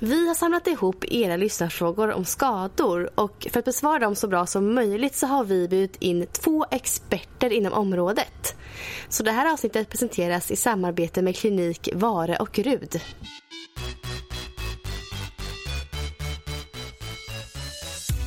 Vi har samlat ihop era lyssnarfrågor om skador och för att besvara dem så bra som möjligt så har vi bjudit in två experter inom området. Så det här avsnittet presenteras i samarbete med klinik Vare och Rud.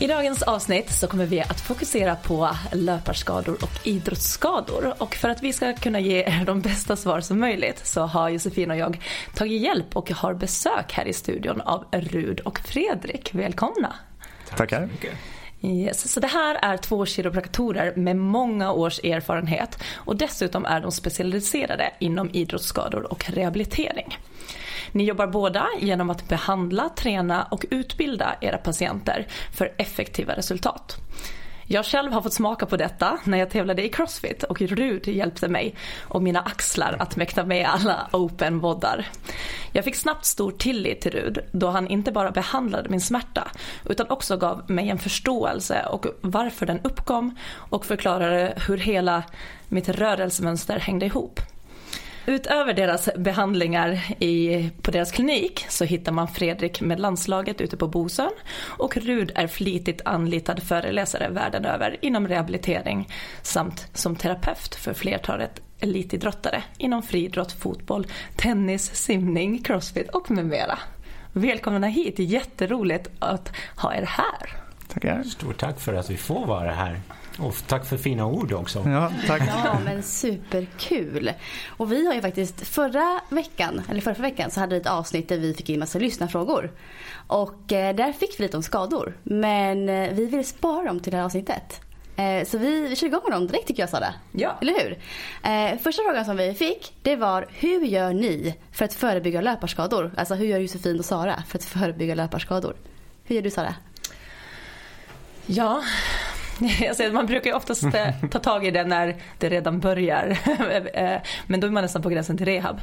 I dagens avsnitt så kommer vi att fokusera på löparskador och idrottsskador. Och för att vi ska kunna ge er de bästa svar som möjligt så har Josefin och jag tagit hjälp och har besök här i studion av Rud och Fredrik. Välkomna! Tackar. Yes. Så det här är två kiropraktorer med många års erfarenhet och dessutom är de specialiserade inom idrottsskador och rehabilitering. Ni jobbar båda genom att behandla, träna och utbilda era patienter för effektiva resultat. Jag själv har fått smaka på detta när jag tävlade i Crossfit och Rud hjälpte mig och mina axlar att mäkta med alla open voddar. Jag fick snabbt stor tillit till Rud då han inte bara behandlade min smärta utan också gav mig en förståelse och varför den uppkom och förklarade hur hela mitt rörelsemönster hängde ihop. Utöver deras behandlingar i, på deras klinik så hittar man Fredrik med landslaget ute på Bosön och Rud är flitigt anlitad föreläsare världen över inom rehabilitering samt som terapeut för flertalet elitidrottare inom friidrott, fotboll, tennis, simning, crossfit och med mera. Välkomna hit, jätteroligt att ha er här. Tackar. Stort tack för att vi får vara här. Och tack för fina ord också. Ja, tack. Ja, men superkul. Och vi har ju faktiskt förra veckan, eller förra, förra veckan, så hade vi ett avsnitt där vi fick in massa lyssnarfrågor. Och eh, där fick vi lite om skador. Men eh, vi vill spara dem till det här avsnittet. Eh, så vi, vi kör igång med dem direkt tycker jag Sara. Ja. Eller hur? Eh, första frågan som vi fick det var hur gör ni för att förebygga löparskador? Alltså hur gör Josefin och Sara för att förebygga löparskador? Hur gör du Sara? Ja, alltså man brukar ju oftast eh, ta tag i det när det redan börjar. Eh, men då är man nästan på gränsen till rehab.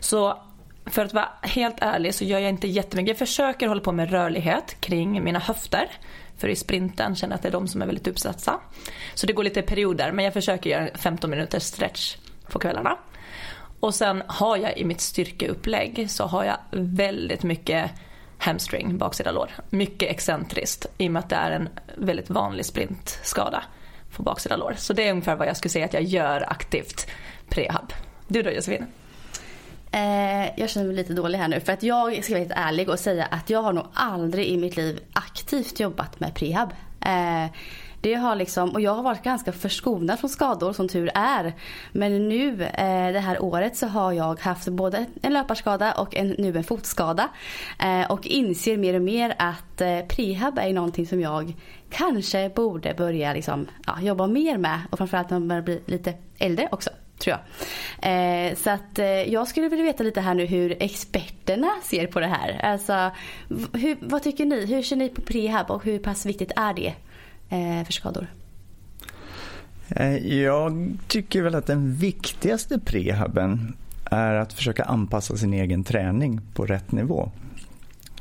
Så för att vara helt ärlig så gör jag inte jättemycket. Jag försöker hålla på med rörlighet kring mina höfter. För i sprinten känner jag att det är de som är väldigt uppsatta. Så det går lite perioder men jag försöker göra 15 minuters stretch på kvällarna. Och sen har jag i mitt styrkeupplägg så har jag väldigt mycket hamstring, baksida lår. Mycket excentriskt i och med att det är en väldigt vanlig sprintskada på baksida lår. Så det är ungefär vad jag skulle säga att jag gör aktivt prehab. Du då Josefin? Eh, jag känner mig lite dålig här nu för att jag ska vara helt ärlig och säga att jag har nog aldrig i mitt liv aktivt jobbat med prehab. Eh, det har liksom, och jag har varit ganska förskonad från skador som tur är. Men nu eh, det här året så har jag haft både en löparskada och en, nu en fotskada. Eh, och inser mer och mer att eh, prehab är någonting som jag kanske borde börja liksom, ja, jobba mer med. Och framförallt när man börjar bli lite äldre också tror jag. Eh, så att eh, jag skulle vilja veta lite här nu hur experterna ser på det här. Alltså, hur, vad tycker ni? Hur ser ni på prehab och hur pass viktigt är det Eh, för skador? Eh, jag tycker väl att den viktigaste prehaben är att försöka anpassa sin egen träning på rätt nivå.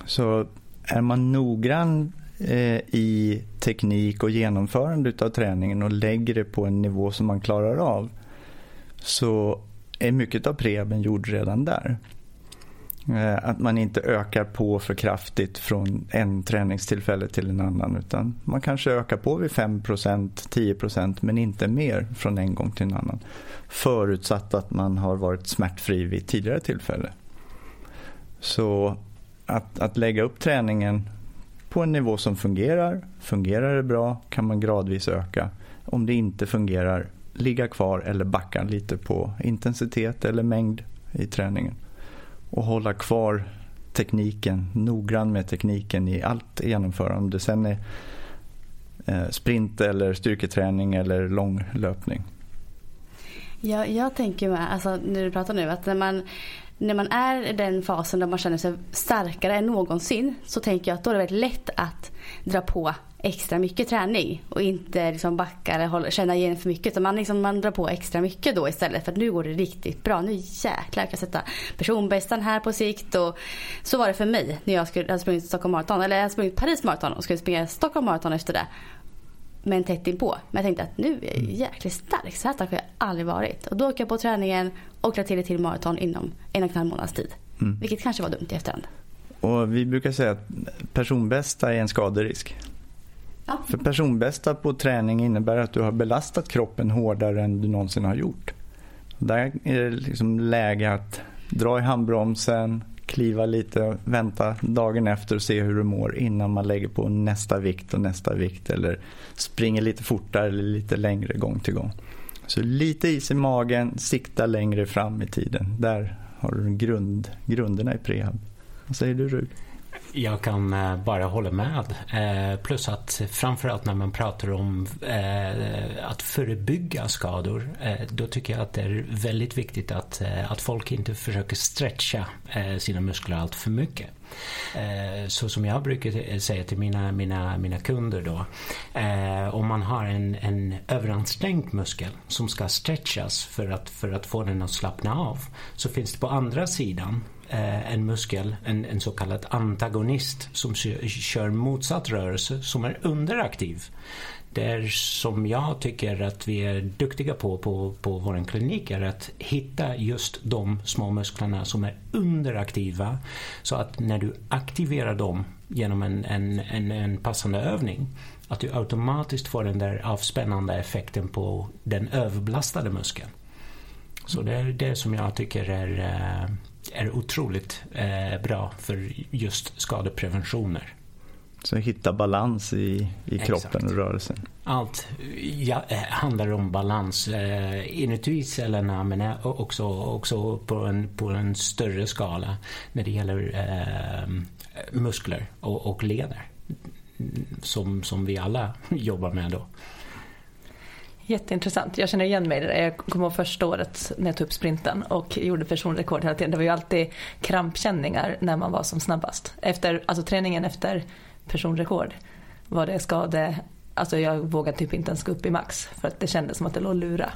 Så är man noggrann eh, i teknik och genomförande av träningen och lägger det på en nivå som man klarar av så är mycket av prehaben gjord redan där. Eh, att man inte ökar på för kraftigt från en träningstillfälle till en annan utan man kanske ökar på vid 5% 10% men inte mer från en gång till en annan. Förutsatt att man har varit smärtfri vid tidigare tillfälle. Så att, att lägga upp träningen på en nivå som fungerar. Fungerar det bra kan man gradvis öka. Om det inte fungerar, ligga kvar eller backa lite på intensitet eller mängd i träningen. Och hålla kvar tekniken, noggrann med tekniken i allt genomförande. Om det sen är eh, sprint eller styrketräning eller långlöpning. Jag, jag tänker med, alltså när du pratar nu, att när man när man är i den fasen där man känner sig starkare än någonsin så tänker jag att då är det väldigt lätt att dra på extra mycket träning och inte liksom backa eller hålla, känna igen för mycket. Utan man, liksom, man drar på extra mycket då istället för att nu går det riktigt bra. Nu jäklar kan jag sätta personbästan här på sikt. Och så var det för mig när jag skulle, hade sprungit Stockholm Marathon. Eller jag hade sprungit Paris Marathon och skulle springa Stockholm Marathon efter det. Men tätt inpå. Men jag tänkte att nu är jag jäkligt stark. Så här stark har jag aldrig varit. Och då åker jag på träningen och lade till ett till maraton inom en och en halv månads tid. Mm. Vilket kanske var dumt i efterhand. Och vi brukar säga att personbästa är en skaderisk. Ja. För personbästa på träning innebär att du har belastat kroppen hårdare än du någonsin har gjort. Där är det liksom läge att dra i handbromsen, kliva lite, vänta dagen efter och se hur du mår innan man lägger på nästa vikt och nästa vikt eller springer lite fortare eller lite längre gång till gång. Så lite is i magen, sikta längre fram i tiden. Där har du grund, grunderna i prehab. Vad säger du Rud? Jag kan eh, bara hålla med. Eh, plus att framförallt när man pratar om eh, att förebygga skador då tycker jag att det är väldigt viktigt att, att folk inte försöker stretcha sina muskler allt för mycket. Så som jag brukar säga till mina, mina, mina kunder då. Om man har en, en överansträngd muskel som ska stretchas för att, för att få den att slappna av så finns det på andra sidan Eh, en muskel, en, en så kallad antagonist som kör motsatt rörelse som är underaktiv. Det är som jag tycker att vi är duktiga på på, på vår klinik är att hitta just de små musklerna som är underaktiva så att när du aktiverar dem genom en, en, en, en passande övning att du automatiskt får den där avspännande effekten på den överbelastade muskeln. Så det är det som jag tycker är eh, är otroligt eh, bra för just skadepreventioner. Så hitta balans i, i kroppen och rörelsen. Allt ja, eh, handlar om balans eh, inuti cellerna men också, också på, en, på en större skala när det gäller eh, muskler och, och leder. Som, som vi alla jobbar med då. Jätteintressant. Jag känner igen mig i det. Jag kommer ihåg första året när jag tog upp sprinten och gjorde personrekord hela tiden. Det var ju alltid krampkänningar när man var som snabbast. Efter, alltså träningen efter personrekord var det skade, alltså jag vågade typ inte ens gå upp i max för att det kändes som att det låg lura.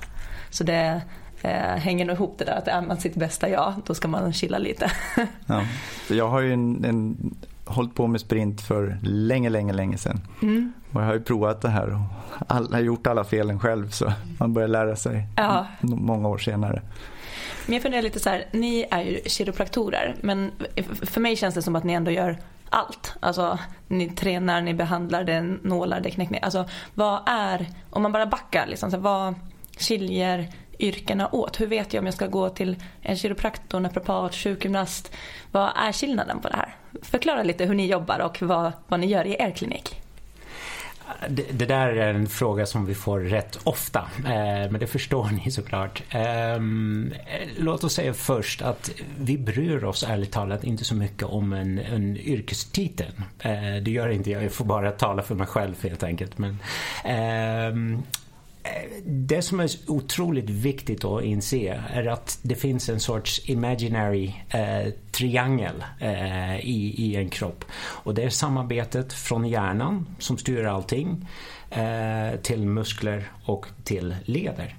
Så det eh, hänger nog ihop det där att är man sitt bästa jag, då ska man chilla lite. ja. Jag har ju en, en hållit på med sprint för länge, länge, länge sedan. Mm. Och jag har ju provat det här och all, har gjort alla felen själv så man börjar lära sig ja. många år senare. Men jag funderar lite så här, ni är ju kiropraktorer men för mig känns det som att ni ändå gör allt. Alltså ni tränar, ni behandlar, det nålar, det knäcker Alltså vad är, om man bara backar liksom, så vad skiljer yrkena åt? Hur vet jag om jag ska gå till en kiropraktor, naprapat, sjukgymnast? Vad är skillnaden på det här? Förklara lite hur ni jobbar och vad, vad ni gör i er klinik. Det, det, där är en fråga som vi får rätt ofta, eh, men det förstår ni såklart. Eh, låt oss säga först att vi bryr oss ärligt talat inte så mycket om en, en yrkestitel. Eh, det gör inte jag, jag får bara tala för mig själv helt enkelt. Men, ehm, det som är otroligt viktigt att inse är att det finns en sorts imaginary eh, triangel eh, i, i en kropp. Och det är samarbetet från hjärnan som styr allting eh, till muskler och till leder.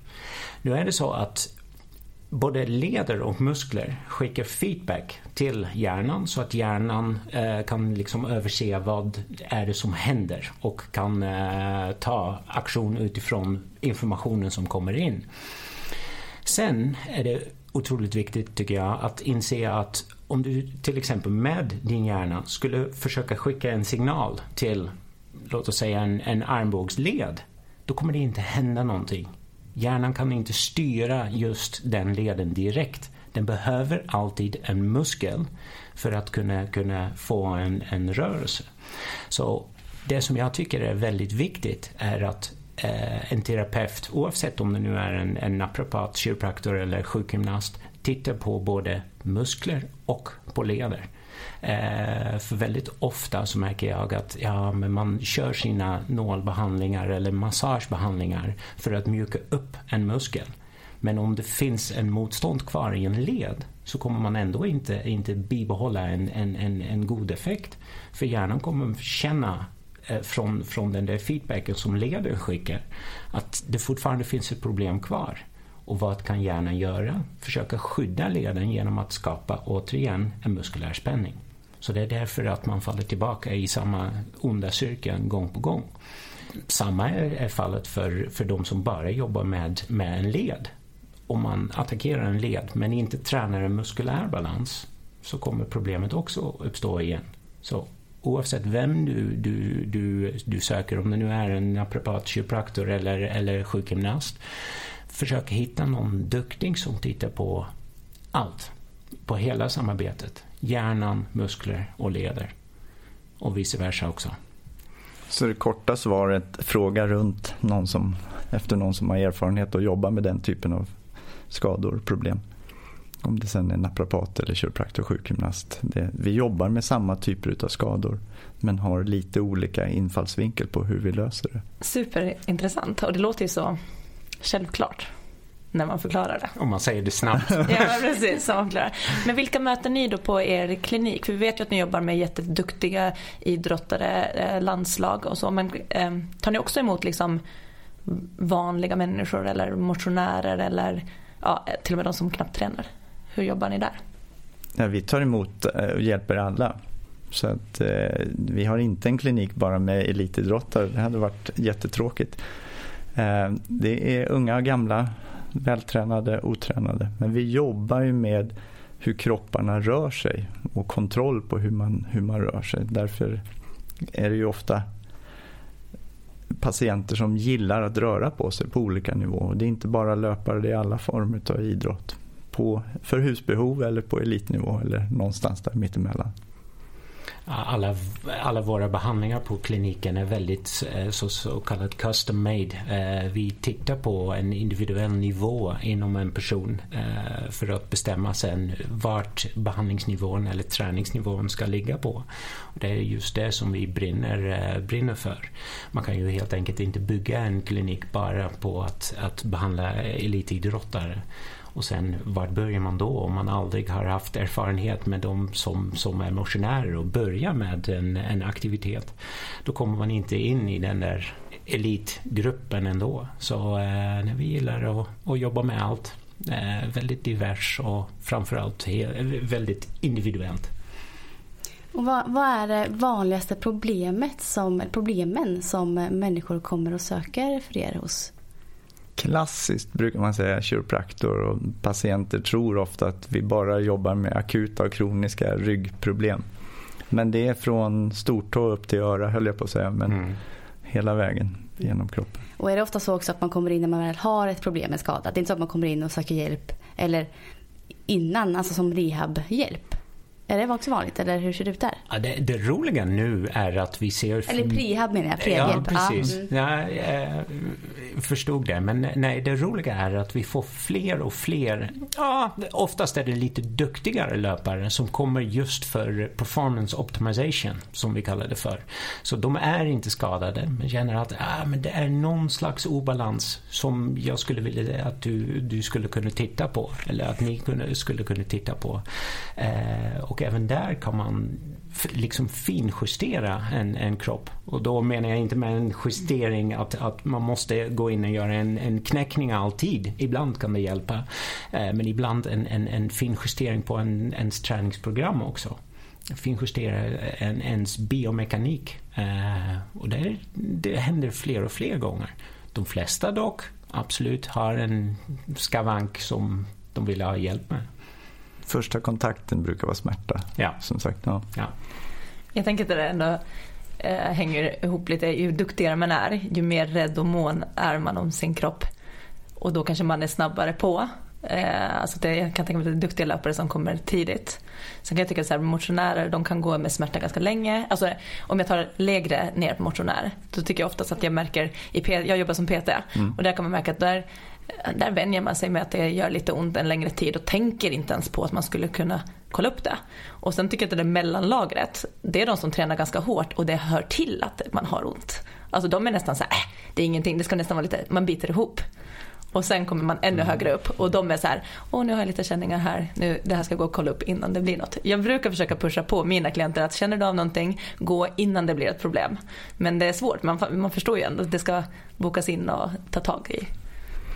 Nu är det så att både leder och muskler skickar feedback till hjärnan så att hjärnan eh, kan liksom överse vad är det som händer och kan eh, ta aktion utifrån informationen som kommer in. Sen är det otroligt viktigt tycker jag att inse att om du till exempel med din hjärna skulle försöka skicka en signal till låt oss säga en, en armbågsled då kommer det inte hända någonting Hjärnan kan inte styra just den leden direkt. Den behöver alltid en muskel för att kunna, kunna få en, en rörelse. Så det som jag tycker är väldigt viktigt är att eh, en terapeut, oavsett om det nu är en, en naprapat, kiropraktor eller sjukgymnast, tittar på både muskler och på leder. Eh, för väldigt ofta så märker jag att ja, men man kör sina nålbehandlingar eller massagebehandlingar för att mjuka upp en muskel. Men om det finns en motstånd kvar i en led så kommer man ändå inte, inte bibehålla en, en, en, en god effekt. För hjärnan kommer känna eh, från, från den där feedbacken som leden skickar att det fortfarande finns ett problem kvar. Och vad kan hjärnan göra? Försöka skydda leden genom att skapa återigen en muskulär spänning. Så det är därför att man faller tillbaka i samma onda cirkel gång på gång. Samma är, är fallet för, för de som bara jobbar med, med en led. Om man attackerar en led men inte tränar en muskulär balans så kommer problemet också uppstå igen. Så oavsett vem du, du, du, du söker, om det nu är en naprapat, kiropraktor eller, eller sjukgymnast, försök hitta någon duktig som tittar på allt. På hela samarbetet. Hjärnan, muskler och leder. Och vice versa också. Så det korta svaret, fråga runt någon som, efter någon som har erfarenhet och jobbar med den typen av skador och problem. Om det sen är naprapat eller kiropraktor, sjukgymnast. Det, vi jobbar med samma typer av skador men har lite olika infallsvinkel på hur vi löser det. Superintressant och det låter ju så självklart när man förklarar det. Om man säger det snabbt. ja, precis. Som Men vilka möter ni då på er klinik? För vi vet ju att ni jobbar med jätteduktiga idrottare, eh, landslag och så. Men eh, tar ni också emot liksom vanliga människor eller motionärer eller ja, till och med de som knappt tränar? Hur jobbar ni där? Ja, vi tar emot eh, och hjälper alla. Så att, eh, vi har inte en klinik bara med elitidrottare. Det hade varit jättetråkigt. Eh, det är unga och gamla, vältränade, otränade. Men vi jobbar ju med hur kropparna rör sig och kontroll på hur man, hur man rör sig. Därför är det ju ofta patienter som gillar att röra på sig på olika nivåer. Det är inte bara löpare, det är alla former av idrott. På, för husbehov eller på elitnivå eller någonstans där mittemellan alla, alla våra behandlingar på kliniken är väldigt eh, så, så kallat custom made. Eh, vi tittar på en individuell nivå inom en person eh, för att bestämma sen vart behandlingsnivån eller träningsnivån ska ligga på. Det är just det som vi brinner, brinner för. Man kan ju helt enkelt inte bygga en klinik bara på att, att behandla elitidrottare. Och sen vart börjar man då om man aldrig har haft erfarenhet med de som, som är motionärer och börjar med en, en aktivitet. Då kommer man inte in i den där elitgruppen ändå. Så eh, vi gillar att, att jobba med allt. Eh, väldigt divers och framförallt väldigt individuellt. Och vad, vad, är det vanligaste problemet som, problemen som människor kommer och söker för er hos klassiskt brukar man säga kiropraktor och patienter tror ofta att vi bara jobbar med akuta och kroniska ryggproblem. Men det är från stortå upp till öra höll jag på att säga, men mm. hela vägen genom kroppen. Och är det ofta så också att man kommer in när man väl har ett problem med skada? Det är inte så att man kommer in och söker hjälp eller innan, alltså som rehabhjälp? Är det också vanligt eller hur ser det ut där? Ja, det, det roliga nu är att vi ser... Eller prehab menar jag, prehjälp. Ja, precis. Mm. Ja, jag förstod det. Men nej, det roliga är att vi får fler och fler, ja, oftast är det lite duktigare löpare som kommer just för performance optimization, som vi kallar det för. Så de är inte skadade, men känner att ah, men det är någon slags obalans som jag skulle vilja att du, du skulle kunna titta på, eller att ni kunde, skulle kunna titta på. Eh, och även där kan man liksom finjustera en, en kropp. Och då menar jag inte med en justering att, att man måste gå in och göra en, en knäckning alltid. Ibland kan det hjälpa. Eh, men ibland en, en, en finjustering på en, ens träningsprogram också. Finjustera en, ens biomekanik. Eh, och det, det händer fler och fler gånger. De flesta dock absolut har en skavank som de vill ha hjälp med första kontakten brukar vara smärta. Ja. Som sagt, ja. ja. Jag tänker att det ändå eh, hänger ihop lite. Ju duktigare man är, ju mer rädd och mån är man om sin kropp. Och då kanske man är snabbare på. Eh, alltså det, jag kan tänka mig att det är duktiga löpare som kommer tidigt. Sen kan jag tycka att så här, motionärer de kan gå med smärta ganska länge. Alltså, om jag tar lägre ner på motionär då tycker jag oftast att jag märker, i P, jag jobbar som PT mm. och där kan man märka att där där vänjer man sig med att det gör lite ont en längre tid och tänker inte ens på att man skulle kunna kolla upp det. Och sen tycker jag att det där mellanlagret, det är de som tränar ganska hårt och det hör till att man har ont. Alltså de är nästan så här, äh, det är ingenting, det ska nästan vara lite, man biter ihop. Och sen kommer man ännu högre upp och de är så här, åh nu har jag lite känningar här, nu, det här ska gå och kolla upp innan det blir något. Jag brukar försöka pusha på mina klienter att känner du av någonting, gå innan det blir ett problem. Men det är svårt, man, man förstår ju ändå att det ska bokas in och ta tag i.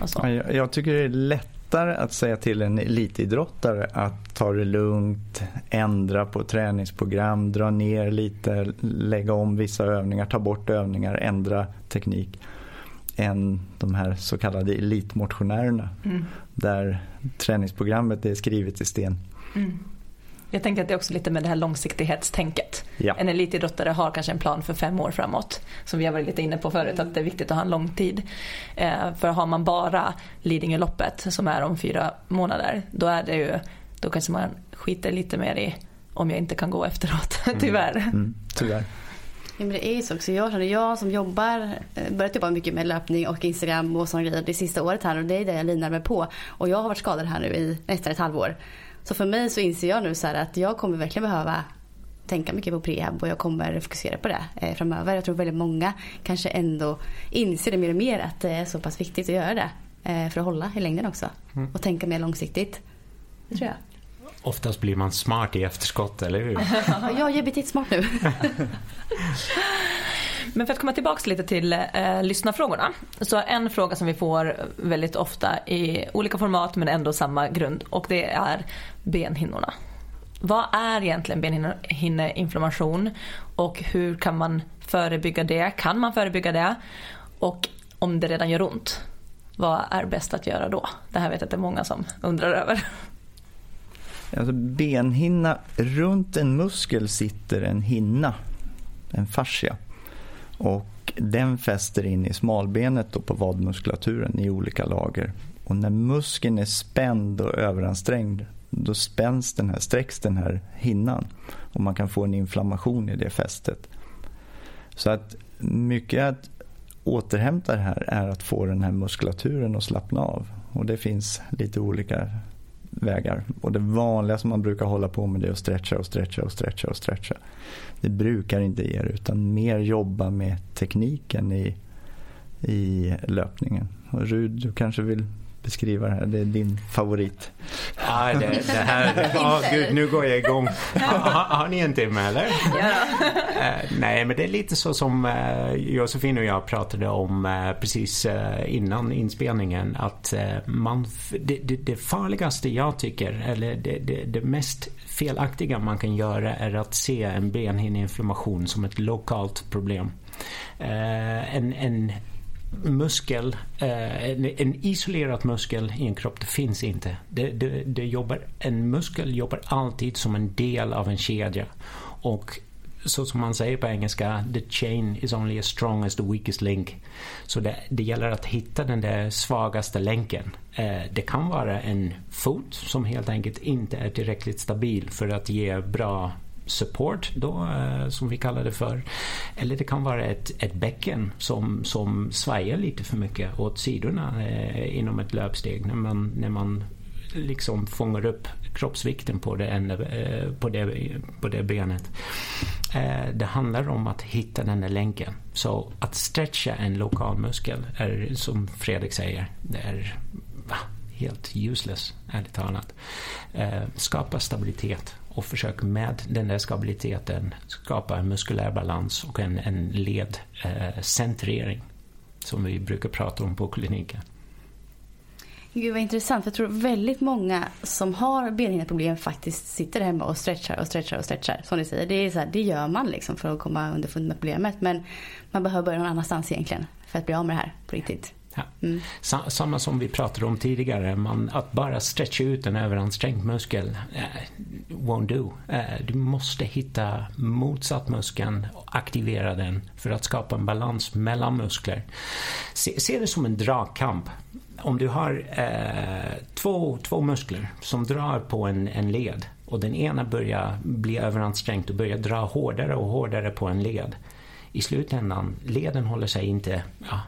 Och så. Jag, jag tycker det är lättare att säga till en elitidrottare att ta det lugnt, ändra på träningsprogram, dra ner lite, lägga om vissa övningar, ta bort övningar, ändra teknik än de här så kallade elitmotionärerna Mm. där träningsprogrammet är skrivet i sten. Mm. Jag tänker att det är också lite med det här långsiktighetstänket. Ja. En elitidrottare har kanske en plan för fem år framåt. Som vi har varit lite inne på förut, att det är viktigt att ha en lång tid. Eh, för har man bara Lidingöloppet som är om fyra månader, då är det ju, då kanske man skiter lite mer i om jag inte kan gå efteråt, tyvärr. Mm, tyvärr. Ja, men det är ju så också. Jag jag som jobbar, eh, börjat jobba mycket med löpning och Instagram och sådana grejer det sista året här och det är det jag linar mig på. Och jag har varit skadad här nu i nästan ett halvår. Så för mig så inser jag nu så att jag kommer verkligen behöva tänka mycket på prehab och jag kommer fokusera på det eh, framöver. Jag tror väldigt många kanske ändå inser det mer och mer att det är så pass viktigt att göra det. eh, För att hålla i längden också. Och tänka mer långsiktigt. Det tror jag. Oftast blir man smart i efterskott, eller hur? Ja, Jag är betydligt smart nu. Men för att komma tillbaka lite till eh, lyssnarfrågorna. Så en fråga som vi får väldigt ofta i olika format men ändå samma grund och det är benhinnorna. Vad är egentligen benhinneinflammation och hur kan man förebygga det? Kan man förebygga det? Och om det redan gör ont, vad är bäst att göra då? Det här vet jag att det är många som undrar över. Alltså benhinna, runt en muskel sitter en hinna, en fascia. Och den fäster in i smalbenet och på vadmuskulaturen i olika lager. Och när muskeln är spänd och överansträngd då spänns den här, sträcks den här hinnan och man kan få en inflammation i det fästet. Så att mycket att återhämta det här är att få den här muskulaturen att slappna av. Och det finns lite olika vägar. Och det vanliga som man brukar hålla på med det är att stretcha och stretcha och stretcha och stretcha. Det brukar inte ge det utan mer jobba med tekniken i, i löpningen. Och Rud, du kanske vill beskriva det här. Det är din favorit. Ja, det, det här... Ja, gud, nu går jag igång. Har, har, ni en timme, eller? Eh, nej, men det är lite så som eh, Josefin och jag pratade om eh, precis innan inspelningen. Att man... Det, det, det farligaste jag tycker, eller det, det, det mest felaktiga man kan göra är att se en benhinneinflammation som ett lokalt problem. Eh, en, en muskel, eh, en, en isolerad muskel i en kropp, det finns inte. Det, det, det jobbar, en muskel jobbar alltid som en del av en kedja. Och så som man säger på engelska, the chain is only as strong as the weakest link. Så det, det gäller att hitta den där svagaste länken. Eh, det kan vara en fot som helt enkelt inte är tillräckligt stabil för att ge bra support då, eh, som vi kallar det för. Eller det kan vara ett, ett bäcken som, som svajar lite för mycket åt sidorna eh, inom ett löpsteg när man, när man liksom fångar upp kroppsvikten på det, enda, eh, på det, på det benet. Eh, det handlar om att hitta den där länken. Så att stretcha en lokal muskel är som Fredrik säger, det är va, helt useless, ärligt talat. Eh, skapa stabilitet och försök med den där stabiliteten skapa en muskulär balans och en, en ledcentrering eh, som vi brukar prata om på kliniken. Gud vad intressant. för Jag tror väldigt många som har benhinneproblem faktiskt sitter hemma och stretchar och stretchar och stretchar. Som ni säger. Det, är så här, det gör man liksom för att komma underfund med problemet. Men man behöver börja någon annanstans egentligen. För att bli av med det här på riktigt. Mm. Sa- Samma som vi pratade om tidigare, man, att bara stretcha ut en överansträngd muskel eh, won't do. Eh, du måste hitta motsatt muskeln och aktivera den för att skapa en balans mellan muskler. Se, se det som en dragkamp. Om du har eh, två, två muskler som drar på en, en led och den ena börjar bli överansträngd och börjar dra hårdare och hårdare på en led. I slutändan, leden håller sig inte ja,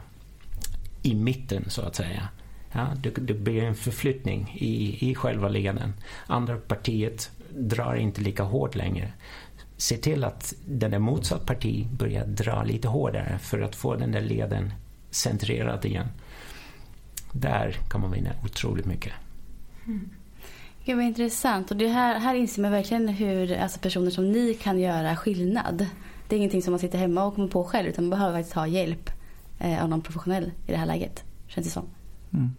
i mitten så att säga. Ja, det, det blir en förflyttning i, i själva leden. Andra partiet drar inte lika hårt längre. Se till att den där motsatt parti börjar dra lite hårdare för att få den där leden centrerad igen. Där kan man vinna otroligt mycket. Mm. Gud vad intressant. Och det här, här inser man verkligen hur alltså personer som ni kan göra skillnad. Det är ingenting som man sitter hemma och kommer på själv utan man behöver faktiskt ha hjälp eh, av någon professionell i det här läget. Känns det som. Mm.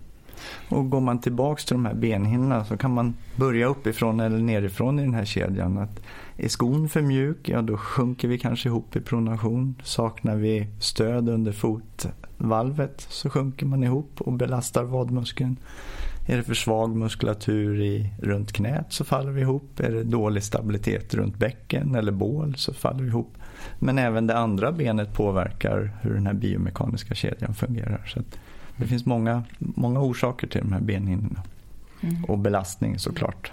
Och går man tillbaks till de här benhinnorna så kan man börja uppifrån eller nerifrån i den här kedjan. Att är skon för mjuk, ja då sjunker vi kanske ihop i pronation. Saknar vi stöd under fotvalvet så sjunker man ihop och belastar vadmuskeln. Är det för svag muskulatur i, runt knät så faller vi ihop. Är det dålig stabilitet runt bäcken eller bål så faller vi ihop. Men även det andra benet påverkar hur den här biomekaniska kedjan fungerar. Så det finns många, många orsaker till de här benhinnorna. Mm. Och belastning såklart.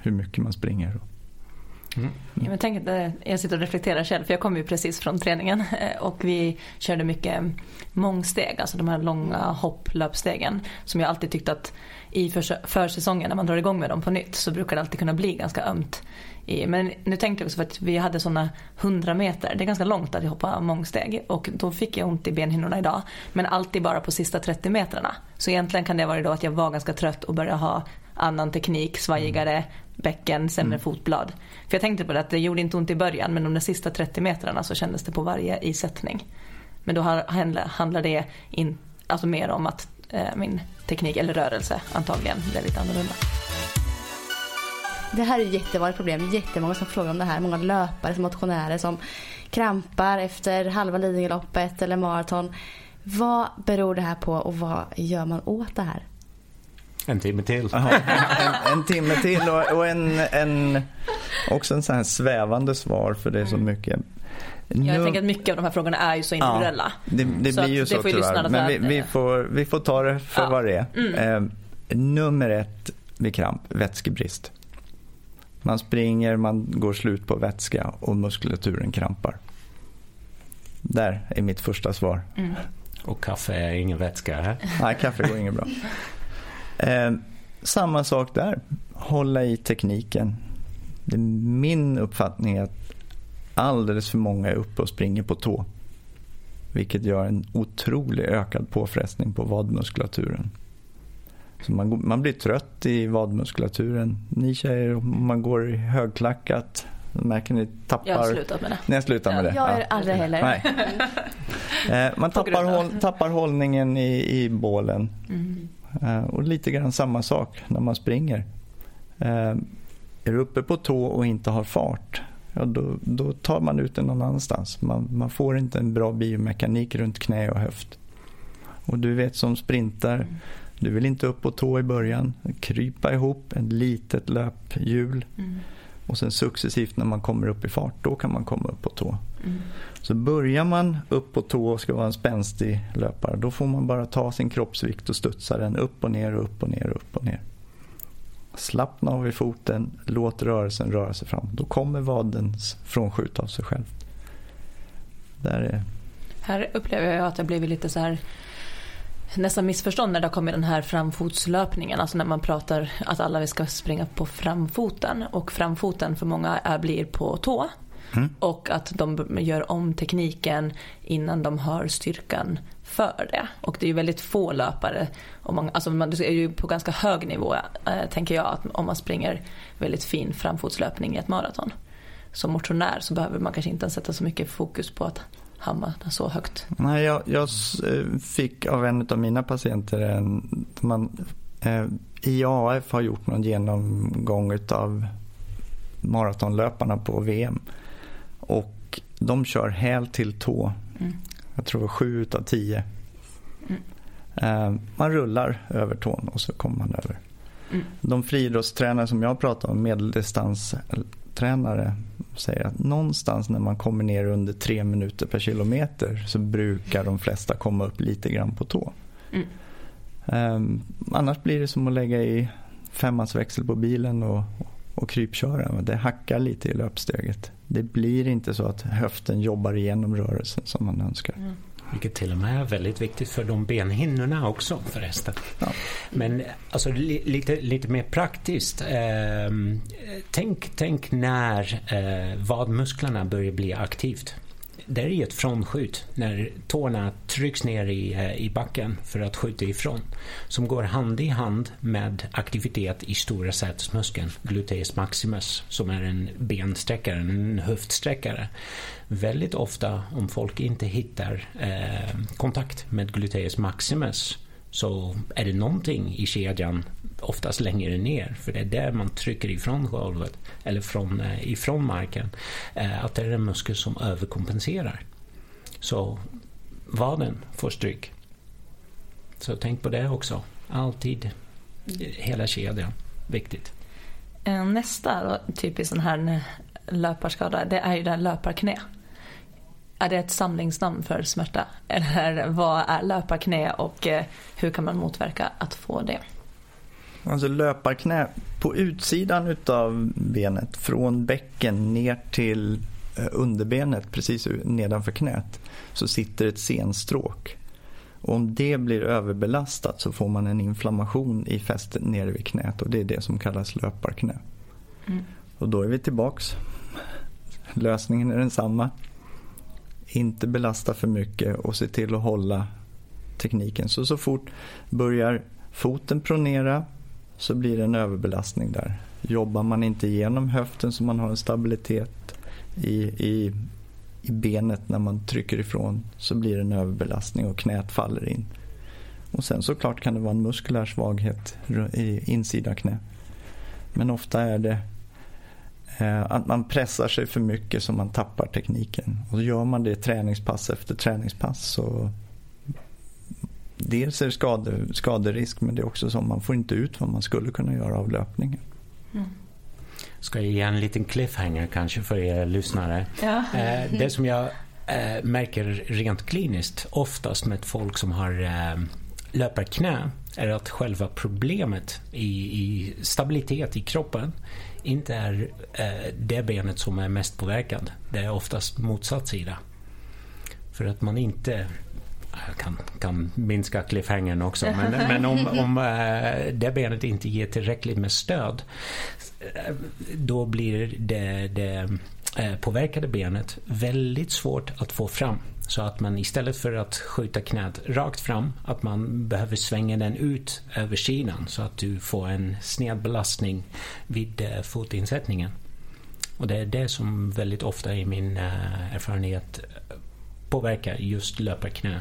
Hur mycket man springer. Mm. Jag, tänker, jag sitter och reflekterar själv för jag kom ju precis från träningen eh, och vi körde mycket mångsteg, alltså de här långa hopplöpstegen som jag alltid tyckte att i försäsongen när man drar igång med dem på nytt så brukar det alltid kunna bli ganska ömt. Men nu tänkte jag också för att vi hade sådana 100 meter, det är ganska långt att hoppa mångsteg och då fick jag ont i benhinnorna idag. Men alltid bara på sista 30 metrarna. Så egentligen kan det vara då att jag var ganska trött och började ha annan teknik, svajigare bäcken, sämre mm. fotblad. För jag tänkte på det att det gjorde inte ont i början men de där sista 30 metrarna så kändes det på varje isättning. Men då handlar det in, alltså mer om att eh, min teknik eller rörelse antagligen blir lite annorlunda. Det här är ett jättevanligt problem. Jättemånga som frågar om det här. Många löpare, motionärer som krampar efter halva Lidingöloppet eller maraton. Vad beror det här på och vad gör man åt det här? En timme till. en, en, timme till och, och, en, en, också en sån här svävande svar för det är så mm. mycket. Nu, jag tänker att mycket av de här frågorna är ju så individuella. Ja, det, det blir ju så tyvärr. Men vi, vi, får, vi får ta det för ja. vad det är. Mm. Eh, nummer ett vid kramp, vätskebrist. Man springer, man går slut på vätska och muskulaturen krampar. Där är mitt första svar. Mm. Och kaffe är ingen vätska? Här. Nej, kaffe går inget bra. Eh, samma sak där. Hålla i tekniken. Det är min uppfattning att alldeles för många är uppe och springer på tå. Vilket gör en otrolig ökad påfrestning på vadmuskulaturen. Så man, man blir trött i vadmuskulaturen. Ni tjejer, man går i högklackat. Märker ni tappar... Jag har slutat med det. Ni har slutat med det? Jag är aldrig heller. Nej. Eh, man tappar, håll, tappar hållningen i, i bålen. Mm. Eh, och lite grann samma sak när man springer. Eh, är du uppe på tå och inte har fart, ja då, då tar man ut den någon annanstans. Man, man, får inte en bra biomekanik runt knä och höft. Och du vet som sprintar, mm. Du vill inte upp på tå i början. Krypa ihop, ett litet löphjul. Mm. Och sen successivt när man kommer upp i fart, då kan man komma upp på tå. Mm. Så börjar man upp på tå och ska vara en spänstig löpare, då får man bara ta sin kroppsvikt och studsa den upp och ner och upp och ner och upp och ner. Slappna av i foten, låt rörelsen röra sig fram. Då kommer vaden frånskjuta av sig själv. Där är... Här upplever jag att jag blivit lite så här nästan missförstånd när det har kommit den här framfotslöpningen. Alltså när man pratar att alla ska springa på framfoten. Och framfoten för många är, blir på tå. Mm. Och att de gör om tekniken innan de har styrkan för det. Och det är ju väldigt få löpare. Och man, alltså man är ju på ganska hög nivå äh, tänker jag att om man springer väldigt fin framfotslöpning i ett maraton. Som motionär så behöver man kanske inte sätta så mycket fokus på att hamna så högt. Nej, jag, jag eh, fick av en av mina patienter en, man, eh, IAF har gjort någon genomgång av maratonlöparna på VM. Och de kör häl till tå. Mm. Jag tror sju av tio. Mm. Eh, man rullar över tån och så kommer man över. Mm. De friidrottstränare som jag pratar om, medeldistanstränare, säger att någonstans när man kommer ner under tre minuter per kilometer så brukar de flesta komma upp lite grann på tå. Mm. Um, annars blir det som att lägga i femmansväxel på bilen och, och krypköra. Det hackar lite i löpsteget. Det blir inte så att höften jobbar igenom rörelsen som man önskar. Mm. Vilket till och med är väldigt viktigt för de benhinnorna också förresten. Ja. Men alltså lite, lite mer praktiskt. Eh, tänk, tänk när eh, vadmusklerna börjar bli aktivt det är ett frånskjut när tårna trycks ner i, eh, i backen för att skjuta ifrån. Som går hand i hand med aktivitet i stora sätesmuskeln, gluteus maximus, som är en bensträckare, en höftsträckare. Väldigt ofta om folk inte hittar eh, kontakt med gluteus maximus så är det någonting i kedjan oftast längre ner för det är där man trycker ifrån golvet eller från, eh, ifrån marken eh, att det är en muskel som överkompenserar. Så vaden får stryk. Så tänk på det också. Alltid hela kedjan. Viktigt. Eh, nästa typisk sån här löparskada det är ju den löparknä. Är det ett samlingsnamn för smärta? Eller vad är löparknä och hur kan man motverka att få det? Alltså löparknä på utsidan utav benet från bäcken ner till eh, underbenet precis nedanför knät så sitter ett senstråk. Och om det blir överbelastat så får man en inflammation i fästet nere vid knät och det är det som kallas löparknä. Mm. Och då är vi tillbaks. Lösningen är densamma. Inte belasta för mycket och se till att hålla tekniken. Så så fort börjar foten pronera så blir det en överbelastning där. Jobbar man inte igenom höften så man har en stabilitet i, i, i benet när man trycker ifrån så blir det en överbelastning och knät faller in. Och sen såklart kan det vara en muskulär svaghet i insida knä. Men ofta är det eh, att man pressar sig för mycket så man tappar tekniken. Och gör man det träningspass efter träningspass så dels är det skade, skaderisk men det är också så att man får inte ut vad man skulle kunna göra av löpningen. Mm. Ska jag ge en liten cliffhanger kanske för er lyssnare. Ja. Eh, det som jag eh, märker rent kliniskt oftast med folk som har eh, löparknä är att själva problemet i, i stabilitet i kroppen inte är det benet som är mest påverkad. Det är oftast motsatt sida. För att man inte jag kan, kan minska cliffhangern också, men, men om, om äh, det benet inte ger tillräckligt med stöd eh, då blir det, det äh, påverkade benet väldigt svårt att få fram. Så att man istället för att skjuta knät rakt fram, att man behöver svänga den ut över sidan så att du får en sned belastning vid fotinsättningen. Och det är det som väldigt ofta i min erfarenhet påverkar just löparknä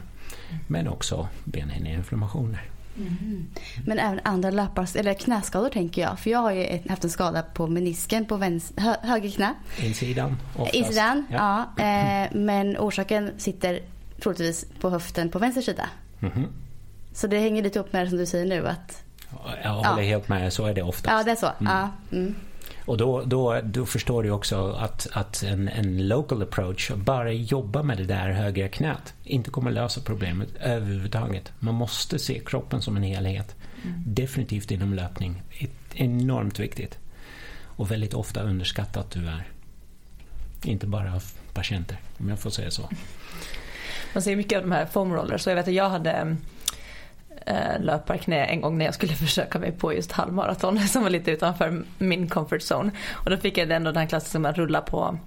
men också benhinneinflammationer. Mm. Men även andra löpar, eller knäskador tänker jag. För jag har ju haft en skada på menisken på vänster, hö, höger knä. Insidan oftast. Insidan, ja. ja eh, men orsaken sitter troligtvis på höften på vänster sida. Mm. Så det hänger lite upp med det som du säger nu att... Jag håller ja. helt med, så är det oftast. Ja, det är så. Mm. Ja. Och då, då, då förstår du också att, att en, en local approach, bara jobba med det där högra knät, inte kommer lösa problemet överhuvudtaget. Man måste se kroppen som en helhet. Mm. Definitivt inom löpning. Enormt viktigt. Och väldigt ofta underskattat tyvärr. Inte bara av patienter, om jag får säga så. Man ser mycket av de här foam rollers. Så jag vet att jag hade Eh, löparknä en gång när jag skulle försöka mig på just halvmaraton som var lite utanför min comfort zone. Och då fick jag ändå den här klassen att rulla på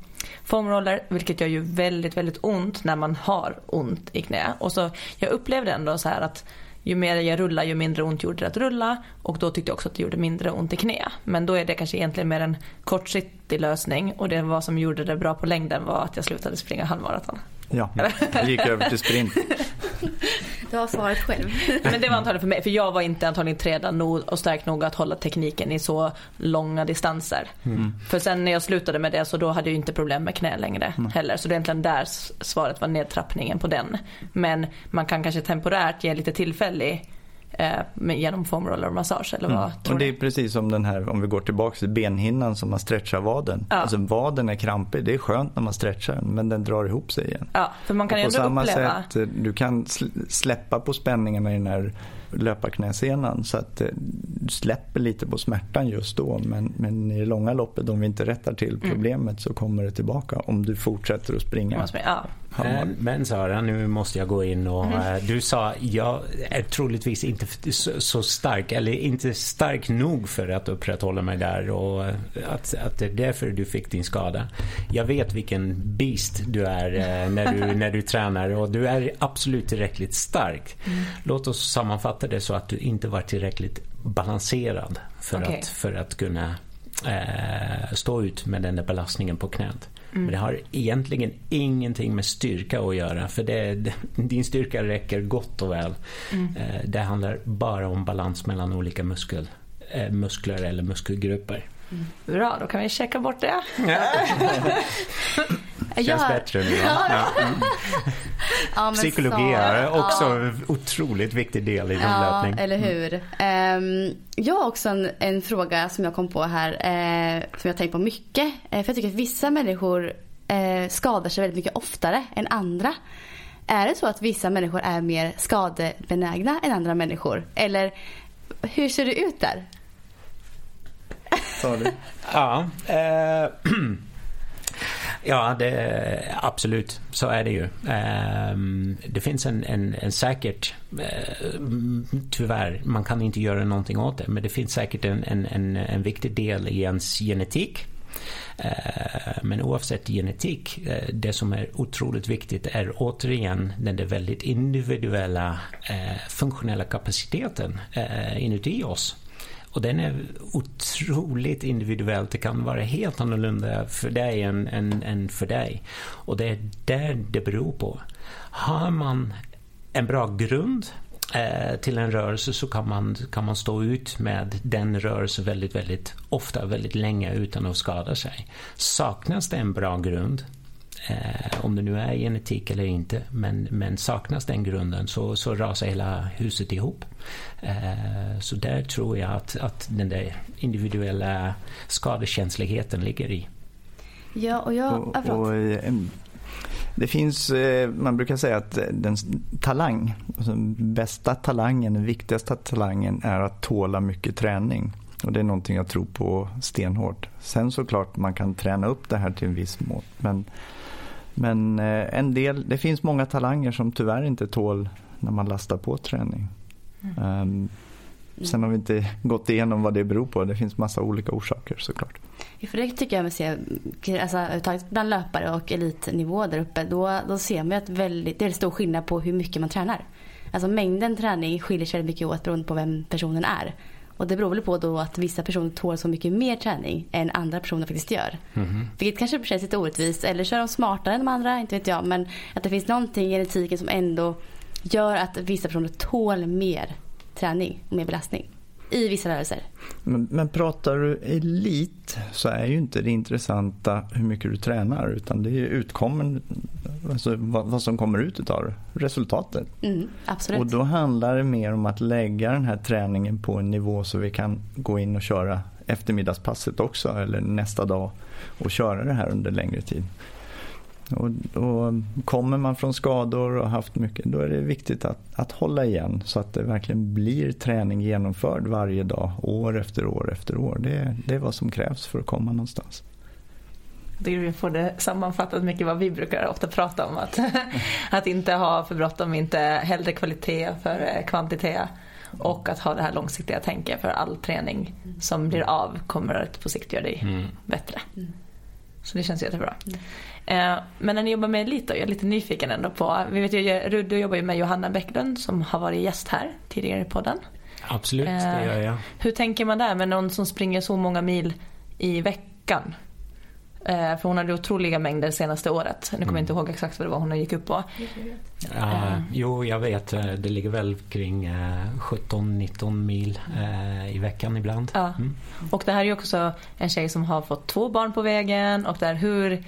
foamroller vilket gör ju väldigt, väldigt ont när man har ont i knä. Och så jag upplevde ändå så här att ju mer jag rullade ju mindre ont gjorde det att rulla och då tyckte jag också att det gjorde mindre ont i knä. Men då är det kanske egentligen mer en kortsiktig lösning och det var som gjorde det bra på längden var att jag slutade springa halvmaraton. Ja, jag gick över till sprint. Du har svaret själv. Men det var antagligen för mig, för jag var inte antagligen tränad nog och stark nog att hålla tekniken i så långa distanser. Mm. För sen när jag slutade med det så då hade jag inte problem med knä längre mm. heller. Så det är egentligen där svaret var nedtrappningen på den. Men man kan kanske temporärt ge lite tillfällig eh, genom foamroller och massage eller vad mm. tror och Det är precis som den här, om vi går tillbaka till benhinnan som man stretchar vaden. Ja. Alltså vaden är krampig, det är skönt när man stretchar den men den drar ihop sig igen. Ja, för man kan ju på samma uppleva... sätt, du kan släppa på spänningarna i den här löparknäsenan så att du släpper lite på smärtan just då. Men, men i det långa loppet om vi inte rättar till mm. problemet mm. så kommer det tillbaka om du fortsätter att springa. Ja. Men Sara, nu måste jag gå in och mm. du sa jag är troligtvis inte så stark eller inte stark nog för att upprätthålla mig där och att, att det är därför du fick din skada. Jag vet vilken beast du är när du, när du tränar och du är absolut tillräckligt stark. Mm. Låt oss sammanfatta det så att du inte var tillräckligt balanserad för, okay. att, för att kunna eh, stå ut med den där belastningen på knät. Mm. Men det har egentligen ingenting med styrka att göra för det, din styrka räcker gott och väl. Mm. Eh, det handlar bara om balans mellan olika muskel, eh, muskler eller muskelgrupper. Bra, då kan vi checka bort det. Känns jag... bättre nu. Ja. Ja. Ja, Psykologi är också en otroligt viktig del i dumlöpning. Ja, eller hur. Mm. Um, jag har också en, en, fråga som jag kom på här uh, som jag tänkt på mycket. Uh, för jag tycker att vissa människor uh, skadar sig väldigt mycket oftare än andra. Är det så att vissa människor är mer skadebenägna än andra människor? Eller hur ser det ut där? Sa du? ja. Eh, ja, det, absolut. Så är det ju. Eh, det finns en, en, en säkert, eh, tyvärr, man kan inte göra någonting åt det, men det finns säkert en, en, en viktig del i ens genetik. Eh, men oavsett genetik, eh, det som är otroligt viktigt är återigen den där väldigt individuella funktionella kapaciteten inuti oss. Och den är otroligt individuell. Det kan vara helt annorlunda för dig än, än, än för dig. Och det är där det beror på. Har man en bra grund eh, till en rörelse så kan man, kan man stå ut med den rörelsen väldigt, väldigt ofta, väldigt länge utan att skada sig. Saknas det en bra grund Eh, om det nu är genetik eller inte. Men, men saknas den grunden så, så rasar hela huset ihop. Eh, så där tror jag att, att den där individuella skadekänsligheten ligger i. Ja, och jag... Och, och, eh, det finns, eh, man brukar säga att den talang, alltså den bästa talangen, den viktigaste talangen är att tåla mycket träning. Och Det är någonting jag tror på stenhårt. Sen såklart man kan träna upp det här till en viss mått. Men men eh, en del, det finns många talanger som tyvärr inte tål när man lastar på träning. Mm. Um, sen har vi inte gått igenom vad det beror på. Det finns massa olika orsaker såklart. Ja, för det tycker jag man ser alltså, bland löpare och elitnivå där uppe. Då, då ser man att väldigt, det är stor skillnad på hur mycket man tränar. Alltså mängden träning skiljer sig väldigt mycket åt beroende på vem personen är. Och det beror väl på då att vissa personer tål så mycket mer träning än andra personer faktiskt gör. Mm. Vilket kanske känns lite orättvist eller så är de smartare än de andra, inte vet jag. Men att det finns någonting i genetiken som ändå gör att vissa personer tål mer träning och mer belastning i vissa rörelser. Men, men, pratar du elit så är ju inte det intressanta hur mycket du tränar utan det är utkommen, alltså vad, vad som kommer ut av resultatet. Mm, absolut. Och då handlar det mer om att lägga den här träningen på en nivå så vi kan gå in och köra eftermiddagspasset också eller nästa dag och köra det här under längre tid. Och, och, kommer man från skador och haft mycket, då är det viktigt att, att hålla igen så att det verkligen blir träning genomförd varje dag, år efter år efter år. Det, det är vad som krävs för att komma någonstans. Det får det sammanfattat mycket vad vi brukar ofta prata om. Att, att inte ha för bråttom, inte hellre kvalitet för kvantitet. Och att ha det här långsiktiga tänket för all träning som blir av kommer att på sikt göra dig mm. bättre. Så det känns jättebra. Mm. Eh, men när ni jobbar med elit då, jag är lite nyfiken ändå på, vi vet ju, du jobbar ju med Johanna Bäcklund som har varit gäst här tidigare i podden. Absolut, det gör jag. Eh, hur tänker man där med någon som springer så många mil i veckan? Eh, för hon hade otroliga mängder senaste året. Nu kommer mm. jag inte ihåg exakt vad det var hon gick upp på. Uh, jo, jag vet. Det ligger väl kring uh, 17-19 mil uh, i veckan ibland. Ja. Mm. Och det här är ju också en tjej som har fått två barn på vägen. Och där hur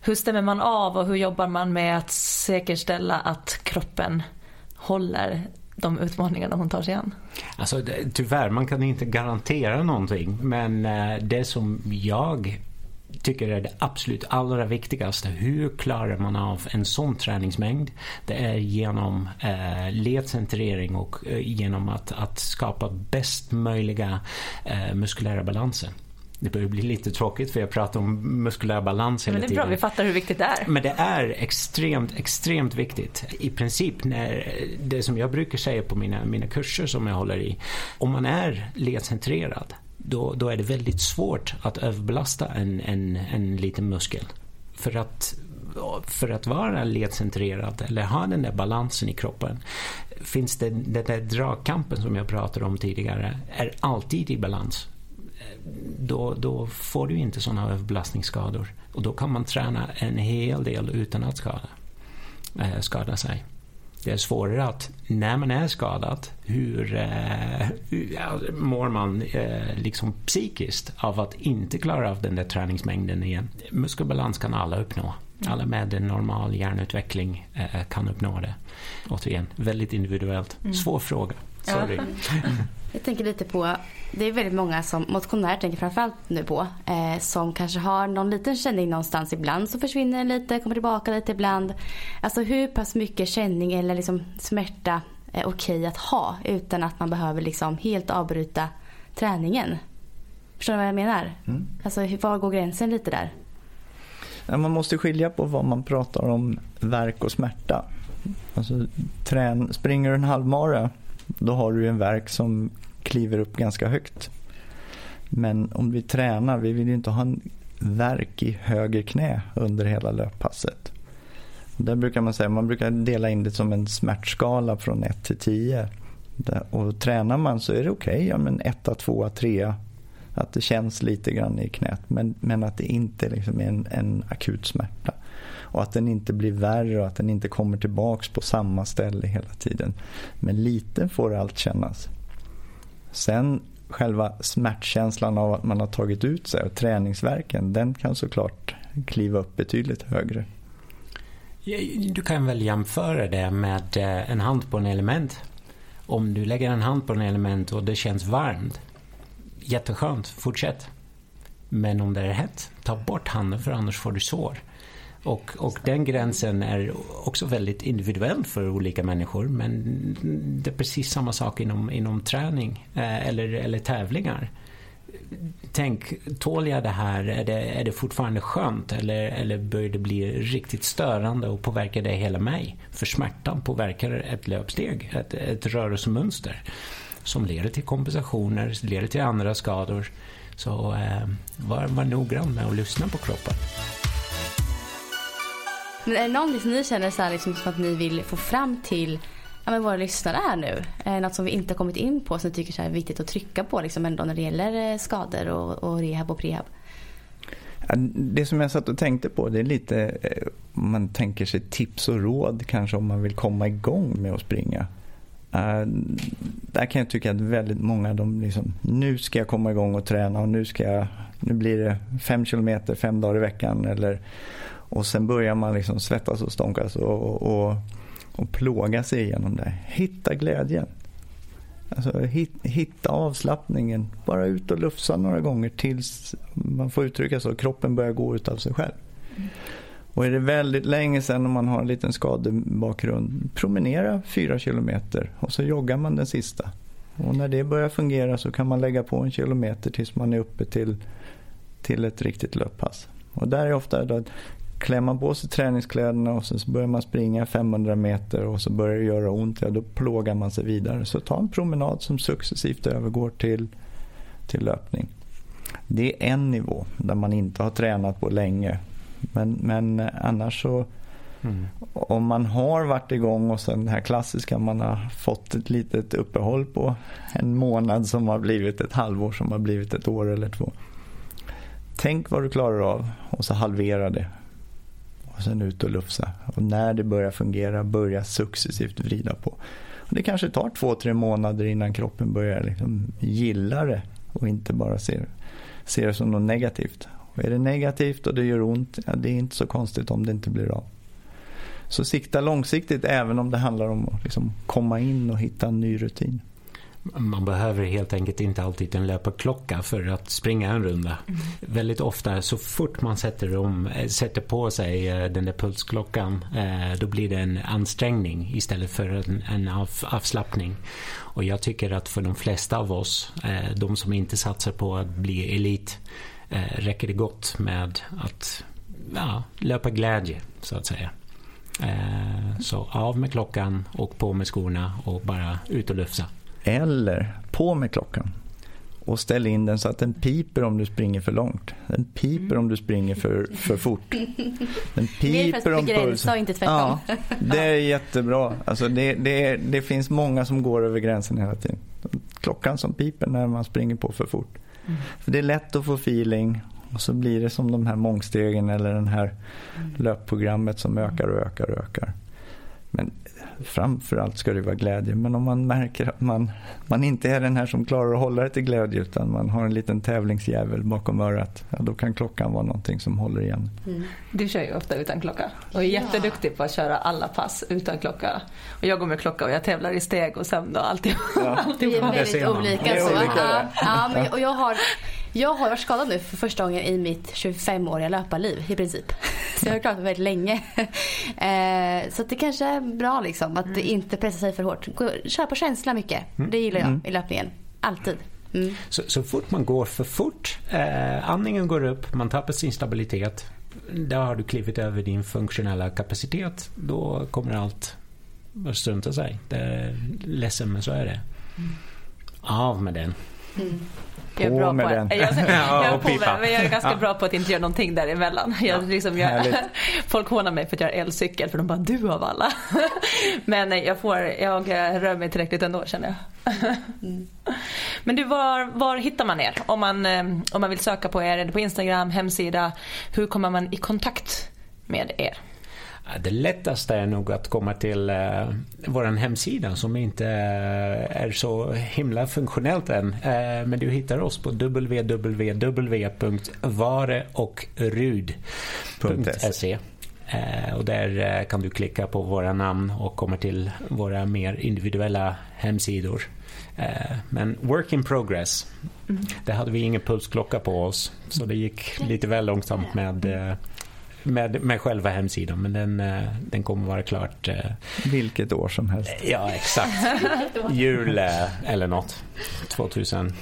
hur stämmer man av och hur jobbar man med att säkerställa att kroppen håller de utmaningarna hon tar sig an? Alltså, tyvärr, man kan inte garantera någonting. Men eh, det som jag tycker är det absolut allra viktigaste. Hur klarar man av en sån träningsmängd? Det är genom eh, ledcentrering och eh, genom att, att skapa bäst möjliga eh, muskulära balanser. Det börjar bli lite tråkigt för jag pratar om muskulär balans hela tiden. Men det är bra, vi fattar hur viktigt det är. Men det är extremt, extremt viktigt. I princip, när, det som jag brukar säga på mina, mina kurser som jag håller i. Om man är ledcentrerad då, då är det väldigt svårt att överbelasta en, en, en liten muskel. För att, för att vara ledcentrerad eller ha den där balansen i kroppen finns det den där dragkampen som jag pratade om tidigare är alltid i balans. Då, då får du inte sådana överbelastningsskador och då kan man träna en hel del utan att skada, eh, skada sig det är svårare att när man är skadad, hur, eh, hur mår man eh, liksom psykiskt av att inte klara av den där träningsmängden igen? Muskelbalans kan alla uppnå. Alla med en normal hjärnutveckling eh, kan uppnå det. Återigen, väldigt individuellt. Mm. Svår fråga. Sorry. Ja. Jag tänker lite på, det är väldigt många som motionärer tänker framförallt nu på, eh, som kanske har någon liten känning någonstans ibland som försvinner lite, kommer tillbaka lite ibland. Alltså hur pass mycket känning eller liksom smärta är okej att ha utan att man behöver liksom helt avbryta träningen. Förstår du vad jag menar? Mm. Alltså var går gränsen lite där? man måste skilja på vad man pratar om verk och smärta. Alltså, trän, springer du en halvmara då har du en verk som kliver upp ganska högt. Men om vi tränar, vi vill ju inte ha en verk i höger knä under hela löppasset. Där brukar man säga, man brukar dela in det som en smärtskala från 1 till 10. Och tränar man så är det okej, okay, ja men 1, 2, 3 att det känns lite grann i knät men, men att det inte liksom är en, en akut smärta. Och att den inte blir värre och att den inte kommer tillbaks på samma ställe hela tiden. Men lite får allt kännas. Sen själva smärtkänslan av att man har tagit ut sig och träningsverken den kan såklart kliva upp betydligt högre. Du kan väl jämföra det med eh, en hand på en element. Om du lägger en hand på en element och det känns varmt. Jätteskönt, fortsätt. Men om det är hett, ta bort handen för annars får du sår. Och, och den gränsen är också väldigt individuell för olika människor men det är precis samma sak inom, inom träning eh, eller, eller tävlingar. Tänk, tål jag det här? Är det, är det fortfarande skönt eller, eller börjar det bli riktigt störande och påverkar det hela mig? För smärtan påverkar ett löpsteg, ett, ett rörelsemönster som leder till kompensationer, leder till andra skador. Så eh, var, var noggrann med att lyssna på kroppen. Men är det någonting som ni känner så här, liksom, som att ni vill få fram till ja, men våra lyssnare här nu? Eh, något som vi inte har kommit in på som ni tycker så är viktigt att trycka på liksom, ändå när det gäller eh, skador och, och rehab och prehab? Det som jag satt och tänkte på det är lite eh, om man tänker sig tips och råd kanske om man vill komma igång med att springa. Uh, där kan jag tycka att väldigt många de liksom, nu ska jag komma igång och träna och nu ska jag, nu blir det fem kilometer fem dagar i veckan eller och sen börjar man liksom svettas och stånkas och, och, och plåga sig igenom det. Hitta glädjen. Alltså, hitta avslappningen. Bara ut och lufsa några gånger tills man får uttrycka så. Kroppen börjar gå ut av sig själv. Och är det väldigt länge sedan om man har en liten skadebakgrund, promenera fyra kilometer och så joggar man den sista. Och när det börjar fungera så kan man lägga på en kilometer tills man är uppe till, till ett riktigt löppass. Och där är ofta då klämma på sig träningskläderna och så börjar man springa 500 meter och så börjar det göra ont, ja, då plågar man sig vidare. Så ta en promenad som successivt övergår till, till löpning. Det är en nivå där man inte har tränat på länge. Men, men annars så mm. om man har varit igång och sen det här klassiska man har fått ett litet uppehåll på en månad som har blivit ett halvår som har blivit ett år eller två. Tänk vad du klarar av och så halvera det och sen ut och lufsa. Och när det börjar fungera, börja successivt vrida på. Och det kanske tar två, tre månader innan kroppen börjar liksom gilla det och inte bara ser, ser det som något negativt. Och är det negativt och det gör ont, ja, det är inte så konstigt om det inte blir av. Så sikta långsiktigt även om det handlar om att liksom komma in och hitta en ny rutin man behöver helt enkelt inte alltid en löparklocka för att springa en runda. Mm. Väldigt ofta så fort man sätter, om, sätter på sig eh, den där pulsklockan eh, då blir det en ansträngning istället för en, en av, avslappning. Och jag tycker att för de flesta av oss, eh, de som inte satsar på att bli elit, räcker det gott med att ja, löpa glädje så att säga. Så av med klockan och på med skorna och bara ut och lufsa. Eller på med klockan och ställ in den så att den piper om du springer för långt. Den piper om du springer för, för fort. Den piper om pulsen. och inte tvärtom. Ja, det är jättebra. Alltså det, det, det finns många som går över gränsen hela tiden. Klockan som piper när man springer på för fort. Mm. För det är lätt att få feeling och så blir det som de här mångstegen eller det här mm. löpprogrammet som ökar och ökar och ökar. Men framförallt ska det vara glädje. Men om man märker att man, man inte är den här som klarar att hålla det till glädje utan man har en liten tävlingsjävel bakom örat. Ja, då kan klockan vara någonting som håller igen. Mm. Du kör ju ofta utan klocka och är jätteduktig på att köra alla pass utan klocka. Och jag går med klocka och jag tävlar i steg och sömn och alltid. Ja. Vi är väldigt olika. Så. Ja, ja, men, och jag har jag har varit skadad nu för första gången i mitt 25-åriga löparliv i princip. Så jag har klarat mig väldigt länge. Eh, så det kanske är bra liksom att mm. inte pressa sig för hårt. Kör på känsla mycket. Mm. Det gillar jag mm. i löpningen. Alltid. Mm. Så, så fort man går för fort, eh, andningen går upp, man tappar sin stabilitet. Då har du klivit över din funktionella kapacitet. Då kommer allt att strunta sig. Det är ledsen men så är det. Mm. Av med den. Jag är bra med på den. Jag, jag, jag, på med, men jag är ganska bra på att inte göra någonting däremellan. Jag, ja, liksom, jag, folk hånar mig för att jag har elcykel för de bara du av alla. men jag, får, jag rör mig tillräckligt ändå känner jag. Mm. Men du, var, var hittar man er? Om man, eh, om man vill söka på er, är det på Instagram, hemsida? Hur kommer man i kontakt med er? Det lättaste är nog att komma till uh, vår hemsida som inte uh, är så himla funktionellt än. Uh, men du hittar oss på www.vareochrud.se uh, och där kan du klicka på våra namn och komma till våra mer individuella hemsidor. Men work in progress. Mm. Det hade vi ingen pulsklocka på oss så det gick lite väl långsamt med med, med själva hemsidan men den, eh, den kommer vara klart. Eh, Vilket år som helst. Ja exakt. Jul eh, eller något. 2050.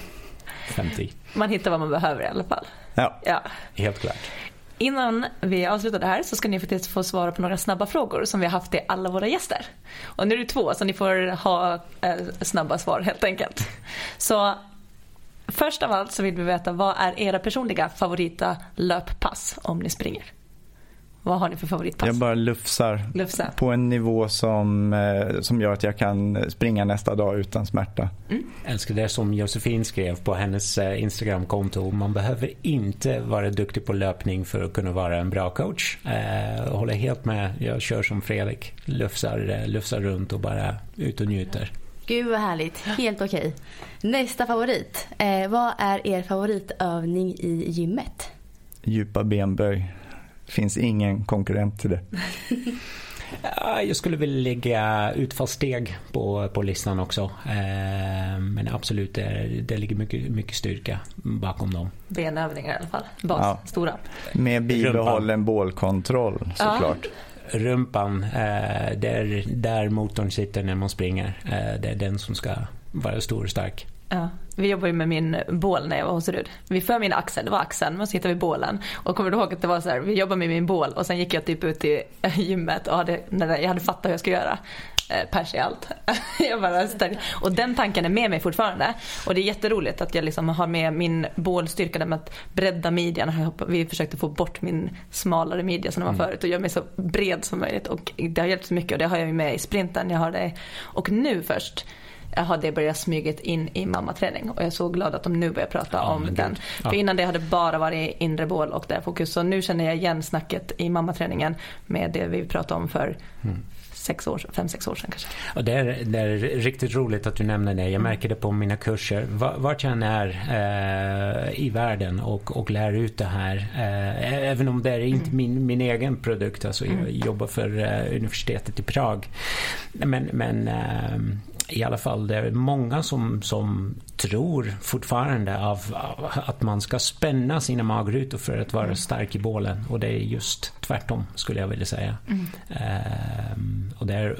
Man hittar vad man behöver i alla fall. Ja, ja. helt klart. Innan vi avslutar det här så ska ni faktiskt få svara på några snabba frågor som vi har haft till alla våra gäster. Och nu är det två så ni får ha eh, snabba svar helt enkelt. Så först av allt så vill vi veta vad är era personliga favorita löppass om ni springer? Vad har ni för favoritpass? Jag bara lufsar, lufsar. på en nivå som, eh, som gör att jag kan springa nästa dag utan smärta. Mm. Jag älskar det som Josefin skrev på hennes eh, Instagramkonto. Man behöver inte vara duktig på löpning för att kunna vara en bra coach. Jag eh, håller helt med. Jag kör som Fredrik. Lufsar, lufsar runt och bara ut och njuter. Gud vad härligt. Helt okej. Okay. Nästa favorit. Eh, vad är er favoritövning i gymmet? Djupa benböj finns ingen konkurrent till det. Jag skulle vilja lägga utfallssteg på, på listan också. Eh, men absolut, det, det ligger mycket, mycket styrka bakom dem. Benövningar i alla fall. Bas, ja. stora. Med bibehållen bålkontroll såklart. Ja. Rumpan, eh, där, där motorn sitter när man springer. Eh, det är den som ska vara stor och stark. Ja, vi jobbar ju med min bål när jag var hos Rud. Vi för min axel, det var axeln, men så hittade vi bålen. Och kommer du ihåg att det var så här, vi jobbade med min bål och sen gick jag typ ut i gymmet och hade, jag hade fattat hur jag skulle göra. Eh, pers i allt. jag bara och den tanken är med mig fortfarande. Och det är jätteroligt att jag liksom har med min bålstyrka med att bredda midjan. Vi försökte få bort min smalare midja som den var mm. förut och göra mig så bred som möjligt. Och det har hjälpt så mycket och det har jag med i sprinten. Jag har det. Och nu först har det börjat smyga in i mammaträning och jag är så glad att de nu börjar prata ja, om den. Ja. För innan det hade bara varit inre bål och det fokus. Så nu känner jag igen snacket i mammaträningen med det vi pratade om för mm sex år, fem, sex år sedan kanske. Och det, är, det är riktigt roligt att du nämner det. Jag mm. märker det på mina kurser. Vart jag än är eh, i världen och, och lär ut det här. Eh, även om det är inte mm. min, min egen produkt. Alltså jag mm. jobbar för eh, universitetet i Prag. Men, men eh, i alla fall det är många som, som tror fortfarande av, av att man ska spänna sina magrutor för att vara stark i bålen och det är just tvärtom skulle jag vilja säga. Mm. Ehm, och där,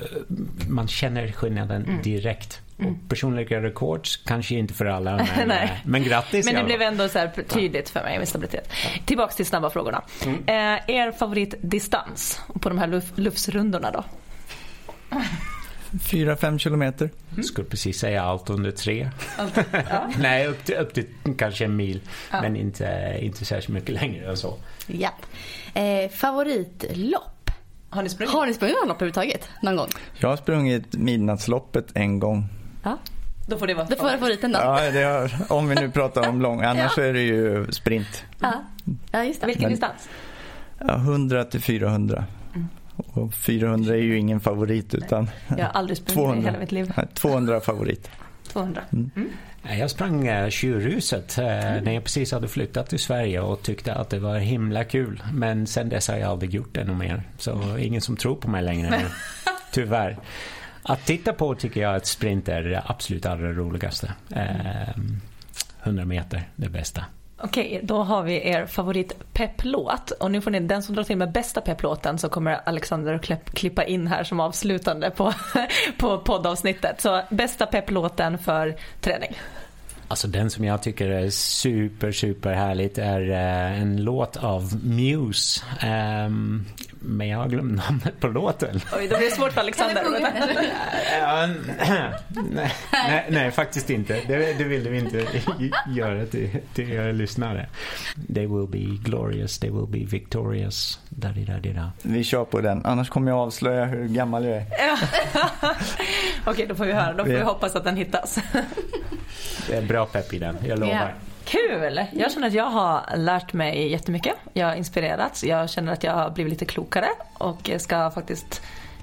man känner skillnaden Mm. direkt. Och personliga rekord kanske inte för alla men, Nej. eh, men grattis Men det blev ändå så här tydligt för mig med stabilitet. Tillbaks till snabba frågorna. Mm. Eh, er favoritdistans på de här luf- lufsrundorna då? 4-5 kilometer. Jag skulle precis säga allt under tre. Nej, upp till, upp till kanske en mil. Men inte, inte särskilt mycket längre än så. Ja. Eh, favoritlopp? Har ni sprungit? Har ni sprungit något lopp överhuvudtaget? Någon gång? Jag har sprungit midnattsloppet en gång. Ja. Då får det vara Det får vara favoriten då. Ja, det har, om vi nu pratar om lång, annars är det ju sprint. Ja, ja just det. Vilken Men- distans? Ja, 100 till 400. Och 400 är ju ingen favorit utan Jag har aldrig sprungit i 200. hela mitt liv. Nej, 200 favorit. 200. Nej, Jag sprang uh, Tjurhuset eh, när jag precis hade flyttat till Sverige och tyckte att det var himla kul. Men sen dess har jag aldrig gjort det något mer. Så ingen som tror på mig längre nu. Tyvärr. Att titta på tycker jag att sprint är det absolut allra roligaste. Eh, 100 meter, det bästa. Okej, då har vi er favorit pepplåt. Och nu får ni den som drar till med bästa pepplåten så kommer Alexander att klippa in här som avslutande på, på poddavsnittet. Så bästa pepplåten för träning. Alltså den som jag tycker är super, super härligt är eh, en låt av Muse. Ehm, men jag har glömt namnet på låten. Oj, det blir svårt för Alexander. Nej, nej, nej, faktiskt inte. Det, det vill vi inte göra till, till er lyssnare. They will be glorious, they will be victorious. Da, di, da, di, da. Vi kör på den, annars kommer jag avslöja hur gammal jag är. Okej, då får vi höra. Då får vi hoppas att den hittas. Det är bra pepp i den, jag lovar. Ja. Kul! Jag känner att jag har lärt mig jättemycket. Jag har inspirerats. Jag känner att jag har blivit lite klokare och ska faktiskt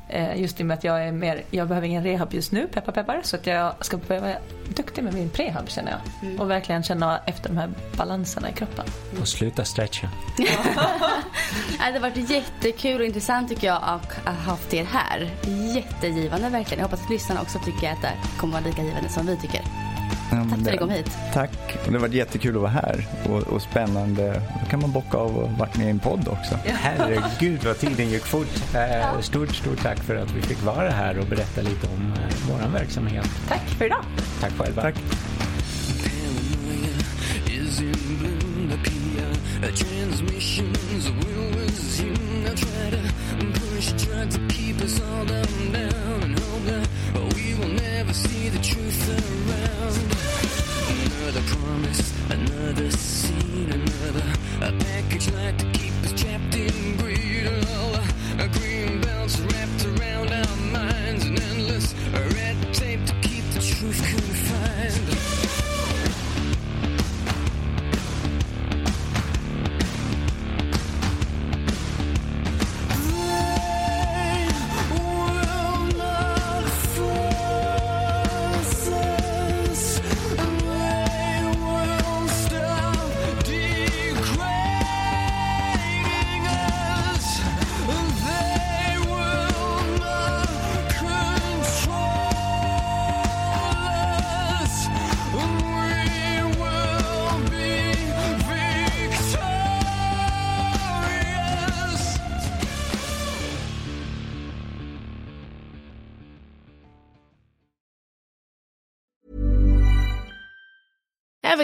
eh, Just i och med att jag är mer, jag behöver ingen rehab just nu, peppar peppar. Så att jag ska börja vara duktig med min prehab känner jag. Och verkligen känna efter de här balanserna i kroppen. Och sluta stretcha. Det har varit jättekul och intressant tycker jag att ha haft er här. Jättegivande verkligen. Jag hoppas att lyssnarna också tycker att det kommer vara lika givande som vi tycker. Ja, men Tack för att det- ni kom hit. Tack. Och det har varit jättekul att vara här och, och spännande. Då kan man bocka av och varit med i en podd också. Herregud vad tiden gick fort. Eh, Stort, stort tack för att vi fick vara här och berätta lite om eh, vår verksamhet. Tack för idag! Tack själva. Tack. transmissions never see the truth around. Another promise, another scene, another a package like to keep us trapped in greed. All a green.